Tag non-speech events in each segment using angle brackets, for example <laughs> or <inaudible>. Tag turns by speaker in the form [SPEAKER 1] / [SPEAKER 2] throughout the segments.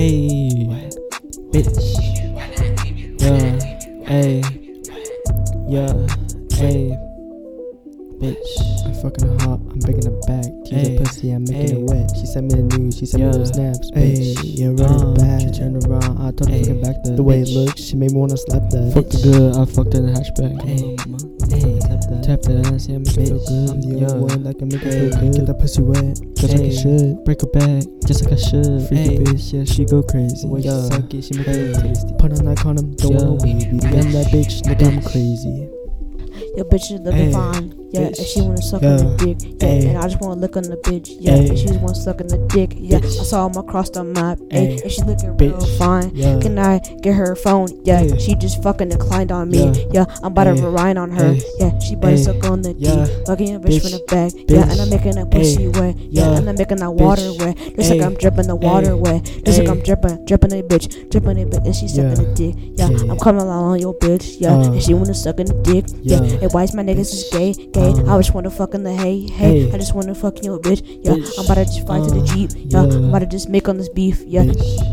[SPEAKER 1] Hey, bitch. Yeah, hey, yeah, hey, bitch.
[SPEAKER 2] I'm fucking hot, I'm breaking her back.
[SPEAKER 1] Hey,
[SPEAKER 2] her pussy, I'm making it wet. She sent me the news, she sent
[SPEAKER 1] Yeah,
[SPEAKER 2] me those snaps. Bitch, yeah,
[SPEAKER 1] um,
[SPEAKER 2] running back. She turned around, I told her fucking back that. The way it looks, she made me wanna slap that.
[SPEAKER 1] Fuck the good, I fucked in the hatchback.
[SPEAKER 2] Hey, tap that.
[SPEAKER 1] tap that ass, yeah, make it feel good.
[SPEAKER 2] I'm the
[SPEAKER 1] yeah.
[SPEAKER 2] only one that can make
[SPEAKER 1] Hey,
[SPEAKER 2] it feel good. Get that pussy wet, just like
[SPEAKER 1] Hey.
[SPEAKER 2] it should.
[SPEAKER 1] Break her back, just like I should.
[SPEAKER 2] Freaky
[SPEAKER 1] Hey,
[SPEAKER 2] bitch, yeah, she go crazy.
[SPEAKER 1] The way
[SPEAKER 2] yeah.
[SPEAKER 1] she suck it, she make it look tasty.
[SPEAKER 2] Put on that condom, don't
[SPEAKER 1] Yeah.
[SPEAKER 2] want no baby. Damn that bitch, look I'm <laughs> crazy.
[SPEAKER 3] Your bitch is looking
[SPEAKER 2] Hey,
[SPEAKER 3] fine. Yeah,
[SPEAKER 2] bitch.
[SPEAKER 3] and she wanna suck
[SPEAKER 2] Yeah.
[SPEAKER 3] on the dick. Yeah,
[SPEAKER 2] Hey.
[SPEAKER 3] and I just wanna lick on the bitch. Yeah,
[SPEAKER 2] Hey.
[SPEAKER 3] and she just wanna suck on the dick. Yeah,
[SPEAKER 2] Bitch.
[SPEAKER 3] I saw him across the map.
[SPEAKER 2] Hey,
[SPEAKER 3] and she looking real fine.
[SPEAKER 2] Yeah.
[SPEAKER 3] Can I get her phone? Yeah, she just fucking declined on me.
[SPEAKER 2] Yeah.
[SPEAKER 3] Yeah, I'm about
[SPEAKER 2] Hey.
[SPEAKER 3] to ride on her.
[SPEAKER 2] Hey.
[SPEAKER 3] Yeah, she better
[SPEAKER 2] Hey.
[SPEAKER 3] suck on the
[SPEAKER 2] Yeah.
[SPEAKER 3] D. Fucking a bitch,
[SPEAKER 2] Bitch.
[SPEAKER 3] from the back. Yeah, and I'm making that pussy wet. Yeah, and I'm making that water
[SPEAKER 2] Bitch.
[SPEAKER 3] wet. Just like I'm dripping the water wet. Just like I'm dripping, dripping a bitch, dripping a bitch, and she sucking the dick. Yeah. I'm coming along on your bitch. Yeah,
[SPEAKER 2] Uh.
[SPEAKER 3] and she wanna suck in the dick. Yeah,
[SPEAKER 2] Yeah.
[SPEAKER 3] and why is my niggas is gay? Gay.
[SPEAKER 2] Uh.
[SPEAKER 3] I just wanna fuck in the hay. Hey,
[SPEAKER 2] Hey.
[SPEAKER 3] I just wanna fuck your bitch. Yeah,
[SPEAKER 2] Bitch.
[SPEAKER 3] I'm about to just fly to the
[SPEAKER 2] Uh.
[SPEAKER 3] jeep. Yeah,
[SPEAKER 2] Yeah.
[SPEAKER 3] I'm about to just make on this beef. Yeah,
[SPEAKER 2] Bitch.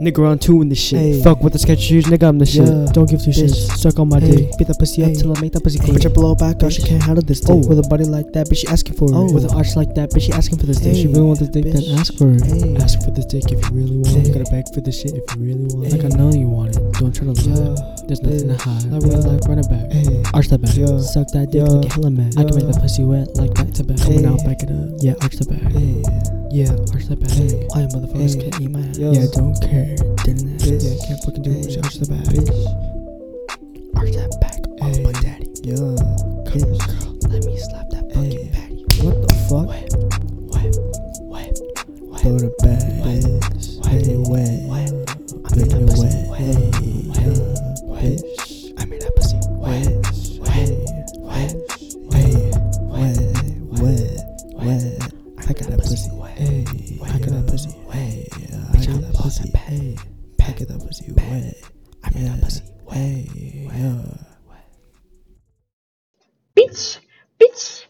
[SPEAKER 2] Nigga on two in the shit.
[SPEAKER 1] Hey.
[SPEAKER 2] Fuck with the sketch shoes, nigga, I'm the shit.
[SPEAKER 1] Yeah.
[SPEAKER 2] Don't give two
[SPEAKER 1] Bitch.
[SPEAKER 2] shits. Suck on my
[SPEAKER 1] Hey.
[SPEAKER 2] dick. Beat that pussy
[SPEAKER 1] Hey.
[SPEAKER 2] up till I make that pussy clean. Bitch, I blow back out, she
[SPEAKER 1] Bitch.
[SPEAKER 2] can't handle this dick.
[SPEAKER 1] Oh.
[SPEAKER 2] With a body like that, bitch, she asking for it.
[SPEAKER 1] Oh.
[SPEAKER 2] With an arch like that, bitch, she asking for this dick. She really want this dick, then ask for it. Ask for this dick if you really want it. Gotta beg for this shit if you really want it.
[SPEAKER 1] Like I know you want it. Don't try to lie.
[SPEAKER 2] Yeah.
[SPEAKER 1] There's nothing to hide.
[SPEAKER 2] I really like running back. Arch that back. Suck that dick like a hella man. I can make that pussy wet like back to back. Coming out, back it up. Yeah, arch the back. Yeah, arch that back.
[SPEAKER 1] Hey.
[SPEAKER 2] All you motherfuckers
[SPEAKER 1] Hey.
[SPEAKER 2] can't eat my ass.
[SPEAKER 1] Yeah.
[SPEAKER 2] Yeah, don't care. Didn't ask.
[SPEAKER 1] Bitch.
[SPEAKER 2] Yeah, can't fucking do.
[SPEAKER 1] Hey.
[SPEAKER 2] Arch the back.
[SPEAKER 1] Bitch.
[SPEAKER 2] Arch that back. All
[SPEAKER 1] Hey.
[SPEAKER 2] my daddy.
[SPEAKER 1] Yeah.
[SPEAKER 2] Come on, girl. Let me slap that fucking
[SPEAKER 1] Hey.
[SPEAKER 2] patty.
[SPEAKER 1] What the fuck?
[SPEAKER 2] Wet, wet, wet, wet.
[SPEAKER 1] Throw the bag.
[SPEAKER 2] Bitch.
[SPEAKER 1] Make
[SPEAKER 2] Hey.
[SPEAKER 1] it wet.
[SPEAKER 2] Wet. I
[SPEAKER 1] Make
[SPEAKER 2] made that
[SPEAKER 1] it
[SPEAKER 2] pussy
[SPEAKER 1] wet.
[SPEAKER 2] wet.
[SPEAKER 1] Hey.
[SPEAKER 2] I
[SPEAKER 1] got that pussy. Hey. I got that pussy. Hey. I got that pussy. Hey. I got that pussy wet.
[SPEAKER 2] I made that pussy wet.
[SPEAKER 1] Hey. Yeah.
[SPEAKER 4] bitch, bitch.